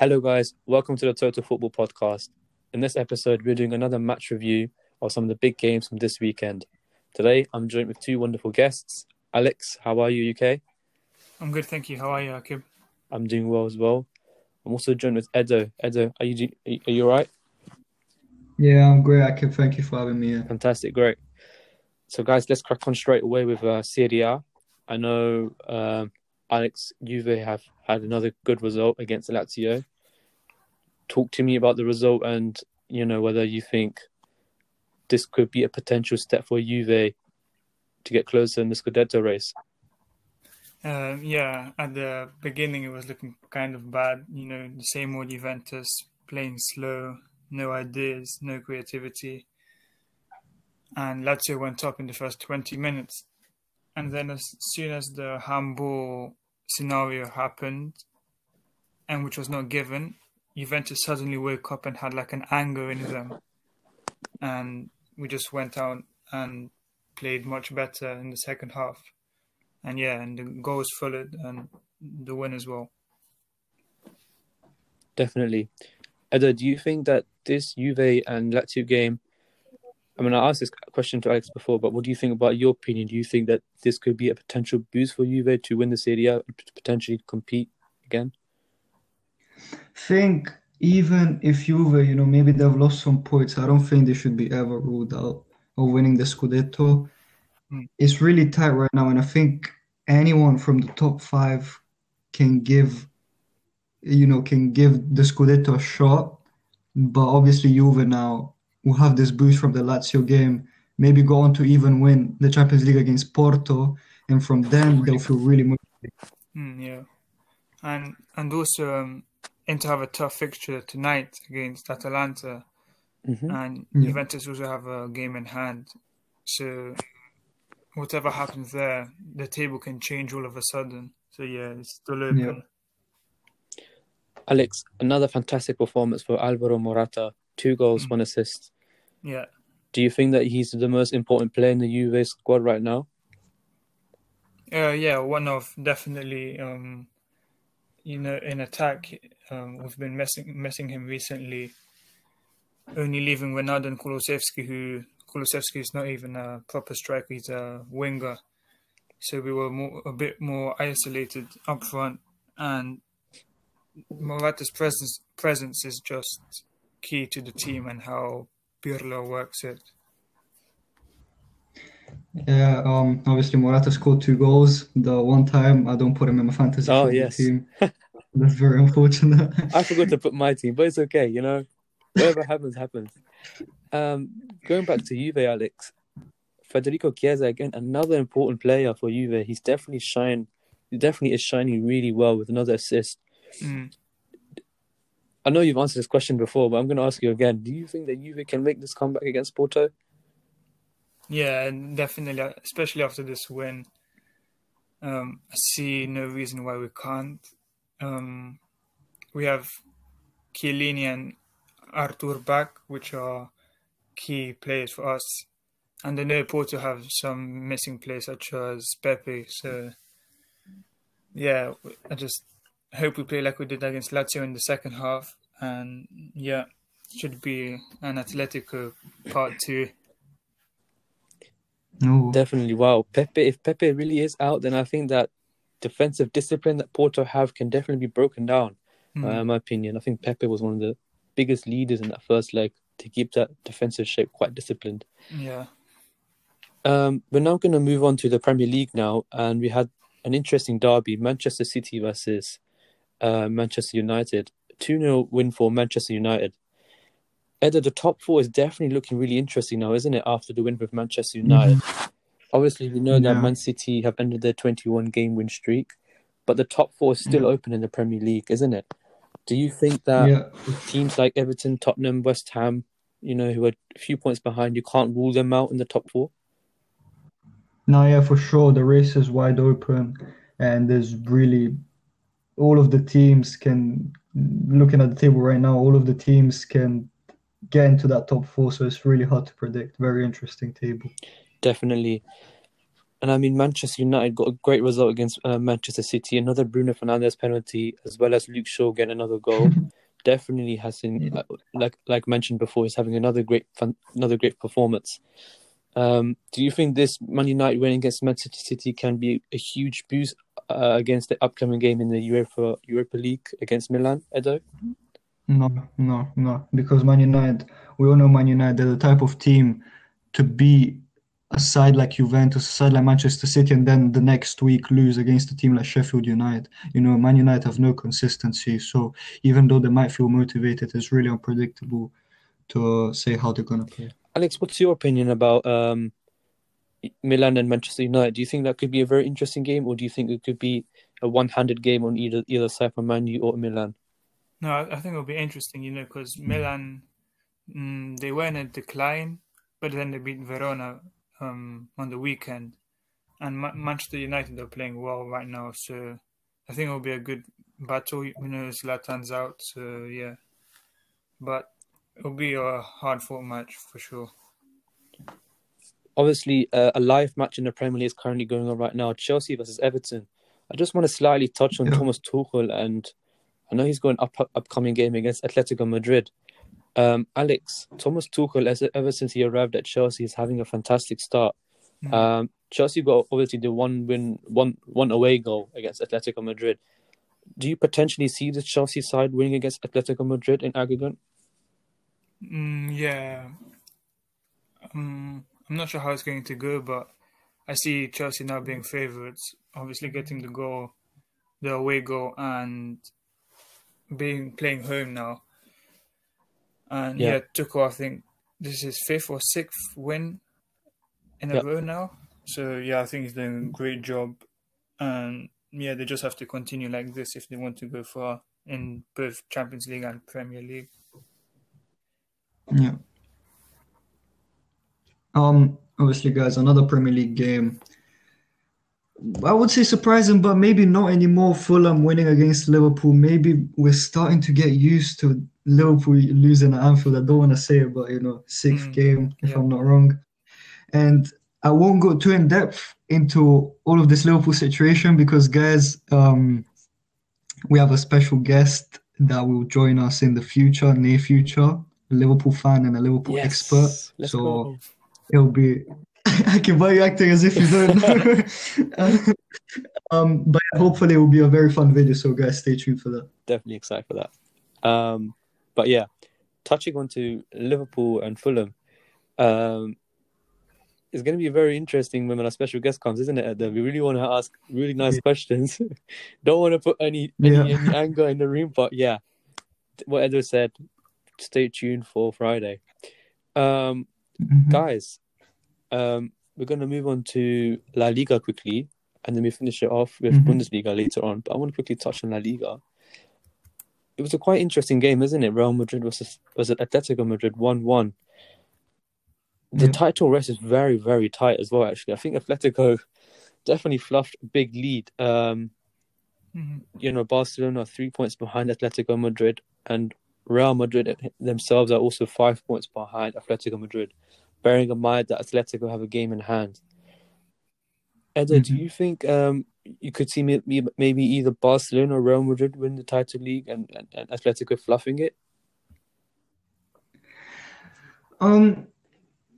Hello, guys. Welcome to the Total Football Podcast. In this episode, we're doing another match review of some of the big games from this weekend. Today, I'm joined with two wonderful guests. Alex, how are you, UK? I'm good, thank you. How are you, Akib? I'm doing well as well. I'm also joined with Edo. Edo, are you are you all right? Yeah, I'm great, Akib. Thank you for having me here. Fantastic, great. So, guys, let's crack on straight away with uh, Serie A. I know um, Alex, Juve have had another good result against Lazio. Talk to me about the result and you know whether you think this could be a potential step for Juve to get closer in the Scudetto race. Uh, yeah, at the beginning it was looking kind of bad. You know, the same old Juventus playing slow, no ideas, no creativity. And Lazio went up in the first 20 minutes. And then as soon as the handball scenario happened, and which was not given, Juventus suddenly woke up and had like an anger in them. And we just went out and played much better in the second half. And yeah, and the goals followed and the win as well. Definitely. Edo, do you think that this Juve and Lazio game? I mean, I asked this question to Alex before, but what do you think about your opinion? Do you think that this could be a potential boost for Juve to win the Serie A, potentially compete again? Think even if Juve, you know, maybe they've lost some points, I don't think they should be ever ruled out of winning the Scudetto. Mm. It's really tight right now, and I think anyone from the top five can give you know, can give the Scudetto a shot. But obviously, Juve now will have this boost from the Lazio game, maybe go on to even win the Champions League against Porto, and from then they'll feel really motivated. Mm, yeah, and and also um, Inter have a tough fixture tonight against Atalanta, mm-hmm. and yeah. Juventus also have a game in hand. So whatever happens there, the table can change all of a sudden. So yeah, it's still open. Yeah. Alex, another fantastic performance for Alvaro Morata. Two goals, mm. one assist. Yeah. Do you think that he's the most important player in the Juve squad right now? Uh, yeah, one of definitely. Um, you know, in attack, um, we've been messing messing him recently. Only leaving Ronaldo and Kulusevski, who Kulusevski is not even a proper striker; he's a winger. So we were more, a bit more isolated up front, and Morata's presence presence is just key to the team and how Pirlo works it. Yeah, um, obviously Morata scored two goals. The one time I don't put him in my fantasy oh, yes. team. That's very unfortunate. I forgot to put my team, but it's okay. You know, whatever happens, happens. Um, going back to Juve, Alex, Federico Chiesa again, another important player for Juve. He's definitely shine. He definitely is shining really well with another assist. Mm. I know you've answered this question before, but I'm going to ask you again. Do you think that Juve can make this comeback against Porto? Yeah, definitely, especially after this win. Um, I see no reason why we can't. Um, we have Chiellini and Artur back, which are key players for us. And I know Porto have some missing players such as Pepe. So, yeah, I just hope we play like we did against Lazio in the second half. And yeah, should be an Atletico part two. No. Definitely. Wow. Pepe, if Pepe really is out, then I think that defensive discipline that Porto have can definitely be broken down. Mm. Uh, in my opinion, I think Pepe was one of the biggest leaders in that first leg to keep that defensive shape quite disciplined. Yeah. Um, we're now going to move on to the Premier League now, and we had an interesting derby: Manchester City versus uh, Manchester United. 2 0 win for Manchester United. Edo, the top four is definitely looking really interesting now, isn't it? After the win with Manchester United. Mm-hmm. Obviously, we know yeah. that Man City have ended their 21 game win streak, but the top four is still yeah. open in the Premier League, isn't it? Do you think that yeah. teams like Everton, Tottenham, West Ham, you know, who are a few points behind, you can't rule them out in the top four? No, yeah, for sure. The race is wide open, and there's really all of the teams can looking at the table right now all of the teams can get into that top four so it's really hard to predict very interesting table definitely And I mean, Manchester United got a great result against uh, Manchester City. Another Bruno Fernandes penalty, as well as Luke Shaw getting another goal. Definitely has been, Yeah. uh, like like mentioned before, is having another great fun, another great performance. Um, do you think this Man United win against Manchester City can be a huge boost uh, against the upcoming game in the UEFA Europa League against Milan, Edo? No, no, no. Because Man United, we all know Man United, they're the type of team to be a side like Juventus, a side like Manchester City, and then the next week lose against a team like Sheffield United. You know, Man United have no consistency. So even though they might feel motivated, it's really unpredictable to say how they're gonna play. Alex, what's your opinion about um, Milan and Manchester United? Do you think that could be a very interesting game, or do you think it could be a one-handed game on either either side for Man U or Milan? No, I, think it'll be interesting, you know, because Milan, mm, they were in a decline, but then they beat Verona um, on the weekend. And Ma- Manchester United are playing well right now, so I think it'll be a good battle. You know, Zlatan's out, so yeah. But it'll be a hard fought match for sure. Obviously, uh, a live match in the Premier League is currently going on right now. Chelsea versus Everton. I just want to slightly touch on Yeah. Thomas Tuchel, and I know he's got an up, upcoming game against Atletico Madrid. Um, Alex, Thomas Tuchel, as, ever since he arrived at Chelsea, is having a fantastic start. Mm. Um, Chelsea got obviously the one win, one one away goal against Atletico Madrid. Do you potentially see the Chelsea side winning against Atletico Madrid in aggregate? Mm, yeah. Um, I'm not sure how it's going to go, but I see Chelsea now being favourites. Obviously, getting the goal, the away goal, and being playing home now. And Yeah. yeah, Tuchel, I think this is his fifth or sixth win in a Yeah. row now. So yeah, I think he's doing a great job. And yeah, they just have to continue like this if they want to go far in both Champions League and Premier League. Yeah. Um, obviously, guys, another Premier League game. I would say surprising, but maybe not anymore. Fulham winning against Liverpool. Maybe we're starting to get used to Liverpool losing at Anfield. I don't want to say it, but you know, sixth Mm, game, if yeah. I'm not wrong. And I won't go too in depth into all of this Liverpool situation because, guys, um, we have a special guest that will join us in the future, near future, a Liverpool fan and a Liverpool expert. Let's So go. It'll be. I can buy you acting as if you don't know. um, but hopefully it will be a very fun video. So guys, stay tuned for that. definitely excited for that. Um, but yeah, touching on to Liverpool and Fulham, um, it's going to be very interesting when our special guest comes, isn't it? Ed? We really want to ask really nice Yeah. questions. Don't want to put any any, Yeah. any anger in the room, but yeah, what Edo said. Stay tuned for Friday, um, Mhm. guys. Um, we're going to move on to La Liga quickly, and then we finish it off with Mhm. Bundesliga later on. But I want to quickly touch on La Liga it was a quite interesting game, isn't it? Real Madrid versus was it Atletico Madrid one one. The Yeah. title race is very very tight as well. Actually, I think Atletico definitely fluffed a big lead. Um, Mhm. you know, Barcelona are three points behind Atletico Madrid, and Real Madrid themselves are also five points behind Atletico Madrid. Bearing in mind that Atletico have a game in hand. Edo, do Mhm. you think um, you could see me- maybe either Barcelona or Real Madrid win the title league and, and, and Atletico fluffing it? Um,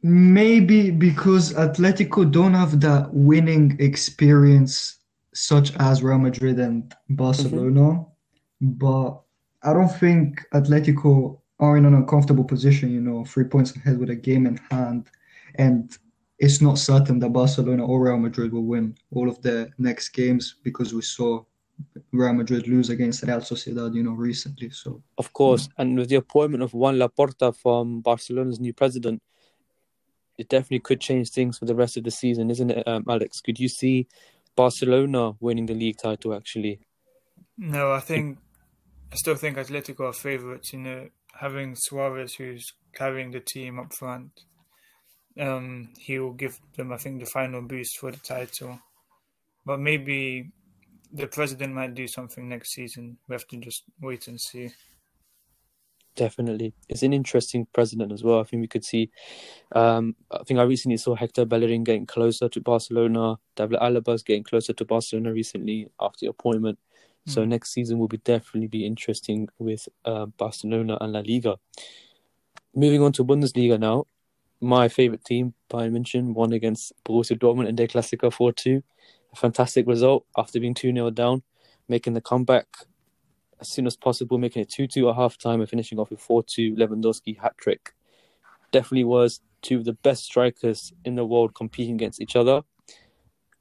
maybe because Atletico don't have that winning experience such as Real Madrid and Barcelona, but I don't think Atletico are in an uncomfortable position, you know, three points ahead with a game in hand, and it's not certain that Barcelona or Real Madrid will win all of their next games because we saw Real Madrid lose against Real Sociedad, you know, recently. So Of course, and with the appointment of Juan Laporta from Barcelona's new president, it definitely could change things for the rest of the season, isn't it, um, Alex? Could you see Barcelona winning the league title actually? No, I think I still think Atletico are favourites. You know, having Suarez who's carrying the team up front, um, he will give them, I think, the final boost for the title. But maybe the president might do something next season. We have to just wait and see. Definitely, it's an interesting president as well. I think we could see. Um, I think I recently saw Hector Bellerin getting closer to Barcelona. David Alaba's getting closer to Barcelona recently after the appointment. Mm. So hmm. next season will be definitely be interesting with uh, Barcelona and La Liga. Moving on to Bundesliga now, my favorite team, Bayern München, won against Borussia Dortmund in their Klassiker 4-2. A fantastic result after being 2-0 down, making the comeback as soon as possible, making it 2 2 at half time and finishing off with 4 2 Lewandowski hat trick. Definitely was two of the best strikers in the world competing against each other.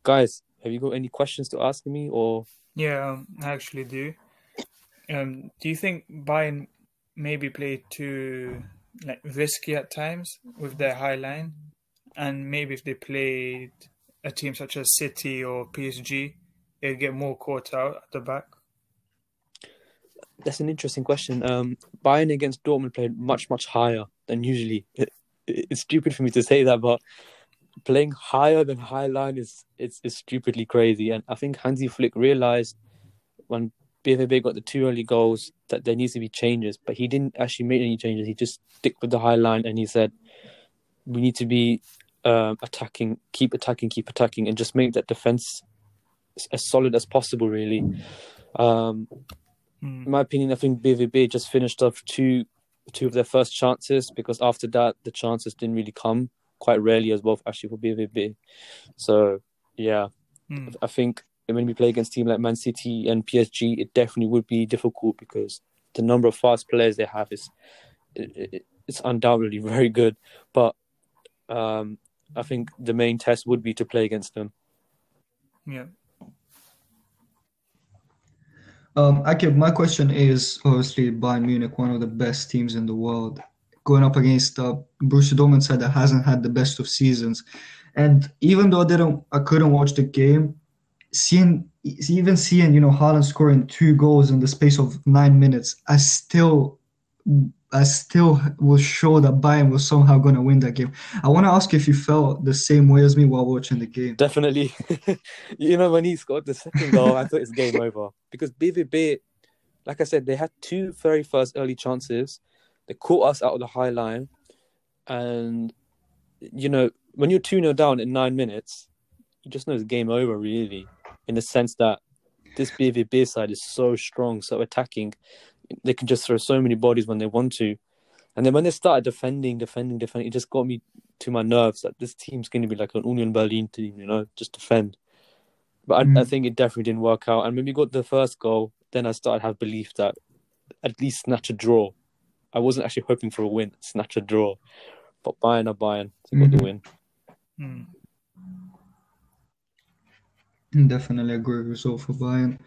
Guys, have you got any questions to ask me or? Yeah, I actually do. Um, do you think Bayern maybe played too like risky at times with their high line, and maybe if they played a team such as City or PSG, they'd get more caught out at the back? that's an interesting question. Um, Bayern against Dortmund played much much higher than usually. It, it, it's stupid for me to say that, but playing higher than high line is it's, it's stupidly crazy. And I think Hansi Flick realized when BVB got the two early goals that there needs to be changes, but he didn't actually make any changes. He just stick with the high line and he said we need to be um, attacking, keep attacking, keep attacking, and just make that defense as solid as possible. Really. Um, Mm. In my opinion, I think BVB just finished off two two of their first chances because after that the chances didn't really come quite rarely as well actually for BVB. So yeah, mm. I think when we play against teams like Man City and PSG, it definitely would be difficult because the number of fast players they have is it's undoubtedly very good. But um, I think the main test would be to play against them. Yeah. Um, Akib, my question is obviously Bayern Munich, one of the best teams in the world, going up against uh, Borussia Dortmund side that hasn't had the best of seasons. And even though I didn't, I couldn't watch the game, seeing even seeing you know Haaland scoring two goals in the space of nine minutes, I still I still was sure that Bayern was somehow going to win that game. I want to ask if you felt the same way as me while watching the game. Definitely. you know, when he scored the second goal, I thought it's game over because BVB, like I said, they had two very first early chances. They caught us out of the high line, and you know, when you're two 0 down in nine minutes, you just know it's game over, really, in the sense that this BVB side is so strong, so attacking they can just throw so many bodies when they want to. And then when they started defending, defending, defending, it just got me to my nerves that this team's going to be like an Union Berlin team, you know, just defend. But mm. I, I, mm. think it definitely didn't work out. And when we got the first goal, then I started to have belief that at least snatch a draw. I wasn't actually hoping for a win, snatch a draw. But Bayern are Bayern to mm-hmm. get the win. Mm. Definitely agree result for Bayern.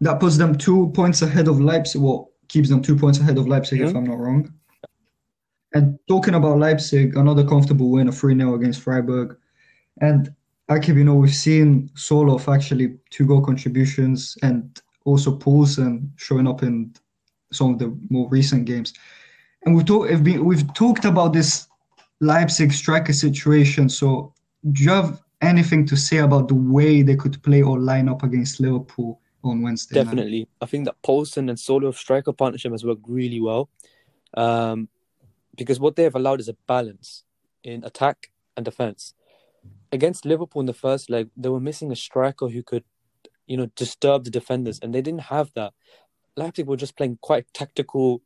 That puts them two points ahead of Leipzig. Well, keeps them two points ahead of Leipzig, yeah. if I'm not wrong. And talking about Leipzig, another comfortable win, a 3 0 against Freiburg. And Akib, you know, we've seen Sorloth actually two goal contributions and also Poulsen showing up in some of the more recent games. And we've, talk, we've talked about this Leipzig striker situation. So, do you have anything to say about the way they could play or line up against Liverpool on Wednesday. Definitely, night. I think that Poulsen and Sorloth striker partnership has worked really well, um, because what they have allowed is a balance in attack and defense. Against Liverpool in the first leg, they were missing a striker who could, you know, disturb the defenders, and they didn't have that. Leipzig were just playing quite tactical,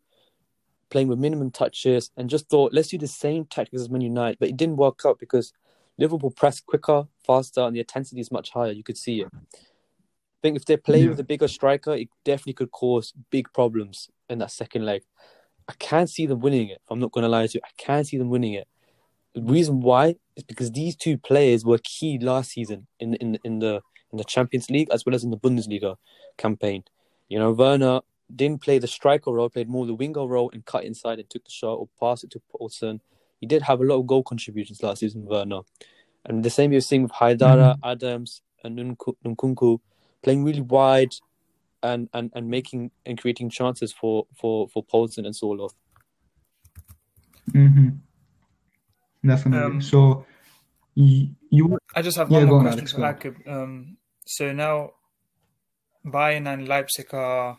playing with minimum touches, and just thought, let's do the same tactics as Man United, but it didn't work out because Liverpool pressed quicker, faster, and the intensity is much higher. You could see it I think if they play yeah. with a bigger striker, it definitely could cause big problems in that second leg. I can't see them winning it. I'm not going to lie to you. I can't see them winning it. The reason why is because these two players were key last season in in in the in the Champions League as well as in the Bundesliga campaign. You know, Werner didn't play the striker role, played more the winger role and cut inside and took the shot or pass it to Poulsen. He did have a lot of goal contributions last season, Werner. And the same you're seeing with Haidara, mm-hmm. Adams, and Nkunku playing really wide and, and, and making and creating chances for for for Poulsen and Sorloth. Mm-hmm. Definitely. Um, so you, you, I just have yeah, one more question Alex, for Akib. Um, so now Bayern and Leipzig are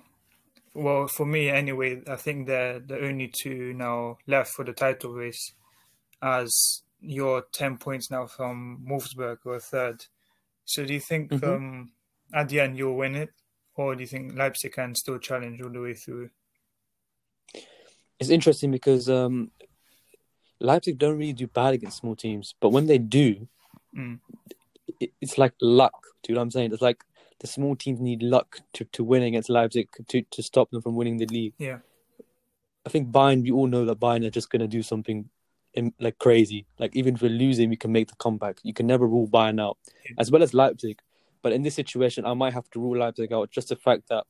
well, for me anyway, I think they're the only two now left for the title race, as you're 10 points now from Wolfsburg or third. So do you think Mhm. um, at the end you'll win it? Or do you think Leipzig can still challenge all the way through? It's interesting because um, Leipzig don't really do bad against small teams, but when they do, Mm. it, it's like luck. Do you know what I'm saying? It's like the small teams need luck to, to win against Leipzig to, to stop them from winning the league. Yeah. I think Bayern, we all know that Bayern are just going to do something in, like crazy. Like even if we're losing, we can make the comeback. You can never rule Bayern out, Yeah. as well as Leipzig. But in this situation, I might have to rule Leipzig out. Just the fact that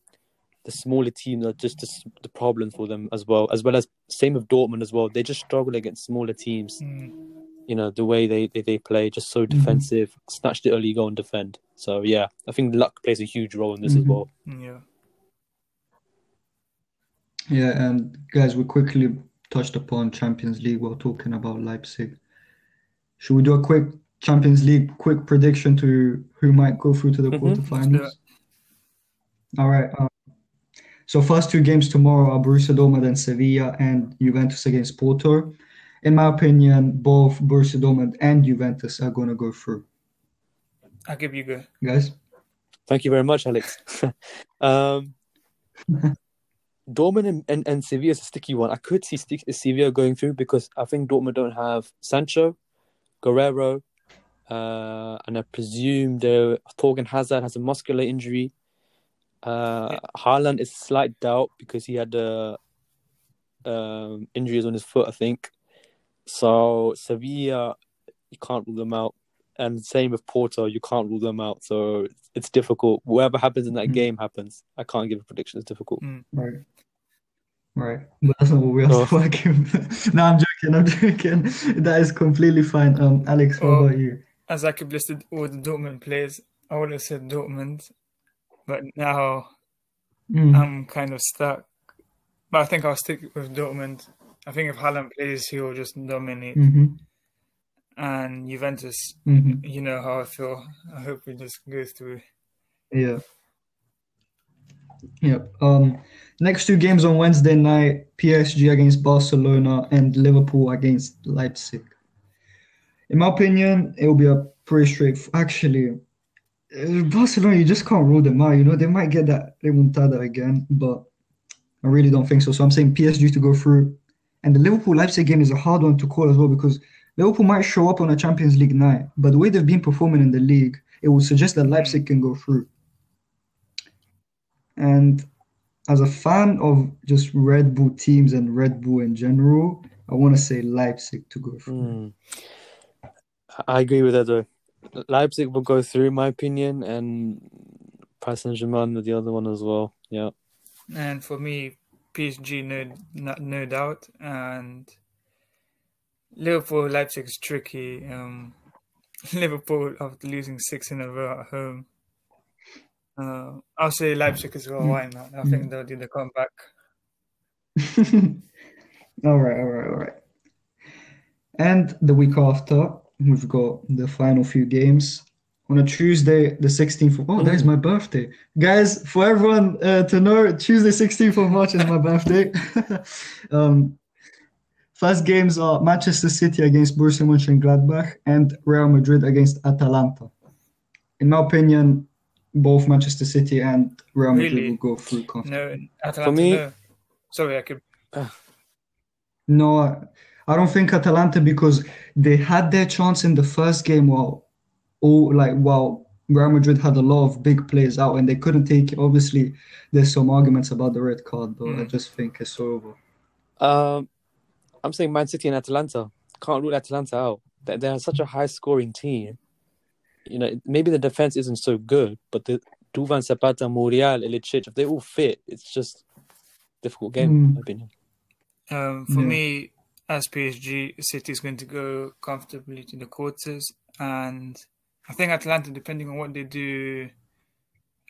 the smaller teams are just the, the problem for them as well, as well as same with Dortmund as well. They just struggle against smaller teams. Mm. You know the way they, they, they play, just so defensive, snatch the early goal and defend. So yeah, I think luck plays a huge role in this as Mhm. well. Yeah. Yeah, and guys, we quickly touched upon Champions League while talking about Leipzig. Should we do a quick Champions League quick prediction to who might go through to the Mhm. quarterfinals? Let's All right. Um, so first two games tomorrow are Borussia Dortmund and Sevilla, and Juventus against Porto. In my opinion, both Borussia Dortmund and Juventus are going to go through. I'll give you go. Guys, Thank you very much, Alex. um, Dortmund and, and, and Sevilla is a sticky one. I could see stick, Sevilla going through because I think Dortmund don't have Sancho, Guerreiro, uh, and I presume the Torgan Hazard has a muscular injury. Uh, Haaland is slight doubt because he had uh, um, injuries on his foot, I think. So Sevilla, you can't rule them out, and same with Porto, you can't rule them out. So it's difficult. Whatever happens in that Mm. game happens. I can't give a prediction. It's difficult. right. Right. But that's not what we have Oh. to work with. No, I'm joking. I'm joking. That is completely fine. Um, Alex, what Oh. about you? As I could listed all the Dortmund players, I would have said Dortmund, but now Mm. I'm kind of stuck. But I think I'll stick with Dortmund. I think if Haaland plays, he will just dominate. hmm And Juventus, hmm you know how I feel. I hope we just go through. Yeah. Yep. Um, next two games on Wednesday night, PSG against Barcelona and Liverpool against Leipzig. In my opinion, it will be a pretty straight. Actually, uh, Barcelona, you just can't rule them out. You know, they might get that remontada again, but I really don't think so. So I'm saying PSG to go through. And the Liverpool Leipzig game is a hard one to call as well because Liverpool might show up on a Champions League night, but the way they've been performing in the league, it would suggest that Leipzig can go through. And as a fan of just Red Bull teams and Red Bull in general, I want to say Leipzig to go through. Mm. I agree with that though. Leipzig will go through, in my opinion, and Paris Saint Germain with the other one as well. Yeah. And for me, PSG, no, no, doubt. And Liverpool, Leipzig is tricky. Um, Liverpool, after losing six in a row at home, uh, I'll say Leipzig as well. Why not? I think they'll do the comeback. All right, all right, all right. And the week after, we've got the final few games. On a Tuesday, the 16th of, oh, that is my birthday. Guys, for everyone uh, to know, Tuesday, 16th of March is my birthday. um, first games are Manchester City against Borussia Mönchengladbach and Real Madrid against Atalanta. In my opinion, both Manchester City and Real Madrid Really? will go through comfortably. No, Atalanta, me- no. Sorry, I could. No, I- I don't think Atalanta because they had their chance in the first game while all like while Real Madrid had a lot of big players out and they couldn't take it. Obviously, there's some arguments about the red card, but I Mm. just think it's over. Um, I'm saying Man City and Atalanta. Can't rule Atalanta out. They they're such a high scoring team. You know, maybe the defense isn't so good, but the Duvan Zapata, Muriel, Ilicic, if they all fit, it's just difficult game, in my opinion. Um, for Yeah. me, as PSG, City is going to go comfortably to the quarters, and I think Atalanta, depending on what they do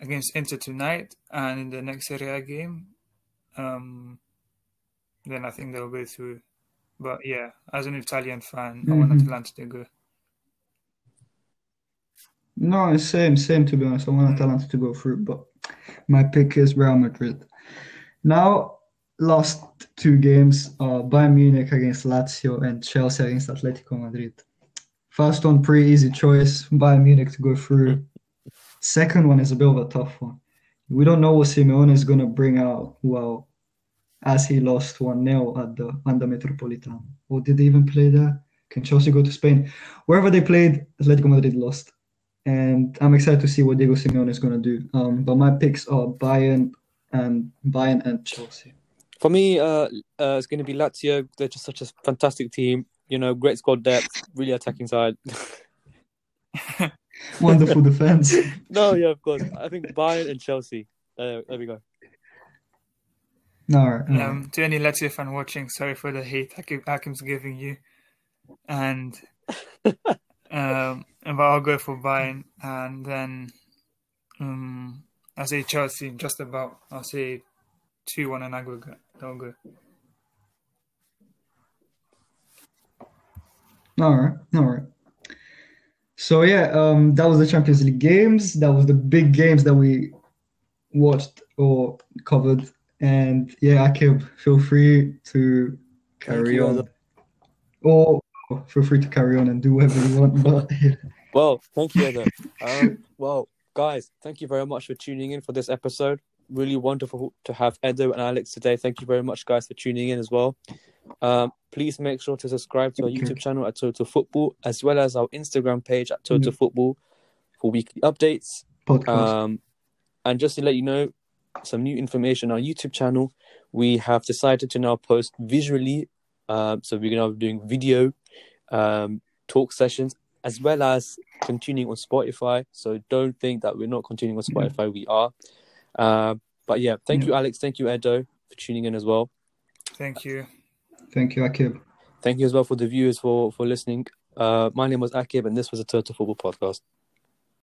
against Inter tonight and in the next Serie A game, um, then I think they'll go through. But yeah, as an Italian fan, I want Atalanta to go. No, same, same to be honest. I want Atalanta to go through, but my pick is Real Madrid. Now, last two games are Bayern Munich against Lazio and Chelsea against Atletico Madrid. First one, pretty easy choice, Bayern Munich to go through. Second one is a bit of a tough one. We don't know what Simeone is going to bring out, well, as he lost 1 0 at the Wanda Metropolitano. Or did they even play there? Can Chelsea go to Spain? Wherever they played, Atletico Madrid lost. And I'm excited to see what Diego Simeone is going to do. Um, but my picks are Bayern and Bayern and Chelsea. For me, uh, uh, it's going to be Lazio. They're just such a fantastic team. You know, great squad depth, really attacking side. Wonderful defense. no, yeah, of course. I think Bayern and Chelsea. Uh, there we go. No, no. Um, to any Lazio fan watching, sorry for the hate Akib's giving you, and um, but I'll go for Bayern, and then um, I say Chelsea just about. I'll say two one in aggregate. That'll go. All right, all right. So yeah, um, that was the Champions League games. That was the big games that we watched or covered. And yeah, Akib, feel free to carry on, or feel free to carry on and do whatever you want. But Well, thank you, um, well, guys, thank you very much for tuning in for this episode. Really wonderful to have Edo and Alex today. Thank you very much, guys, for tuning in as well. Um, please make sure to subscribe to our YouTube channel at Total Football, as well as our Instagram page at Total Yeah. Football for weekly updates. podcast. Um, and just to let you know, some new information on our YouTube channel, we have decided to now post visually. Um, so we're gonna be doing video um, talk sessions as well as continuing on Spotify. So don't think that we're not continuing on Spotify. We are. Uh, but yeah, thank Yeah. you, Alex. Thank you, Edo, for tuning in as well. Thank you. Thank you, Akib. Thank you as well for the viewers for for listening. Uh, my name was Akib, and this was a Total Football podcast.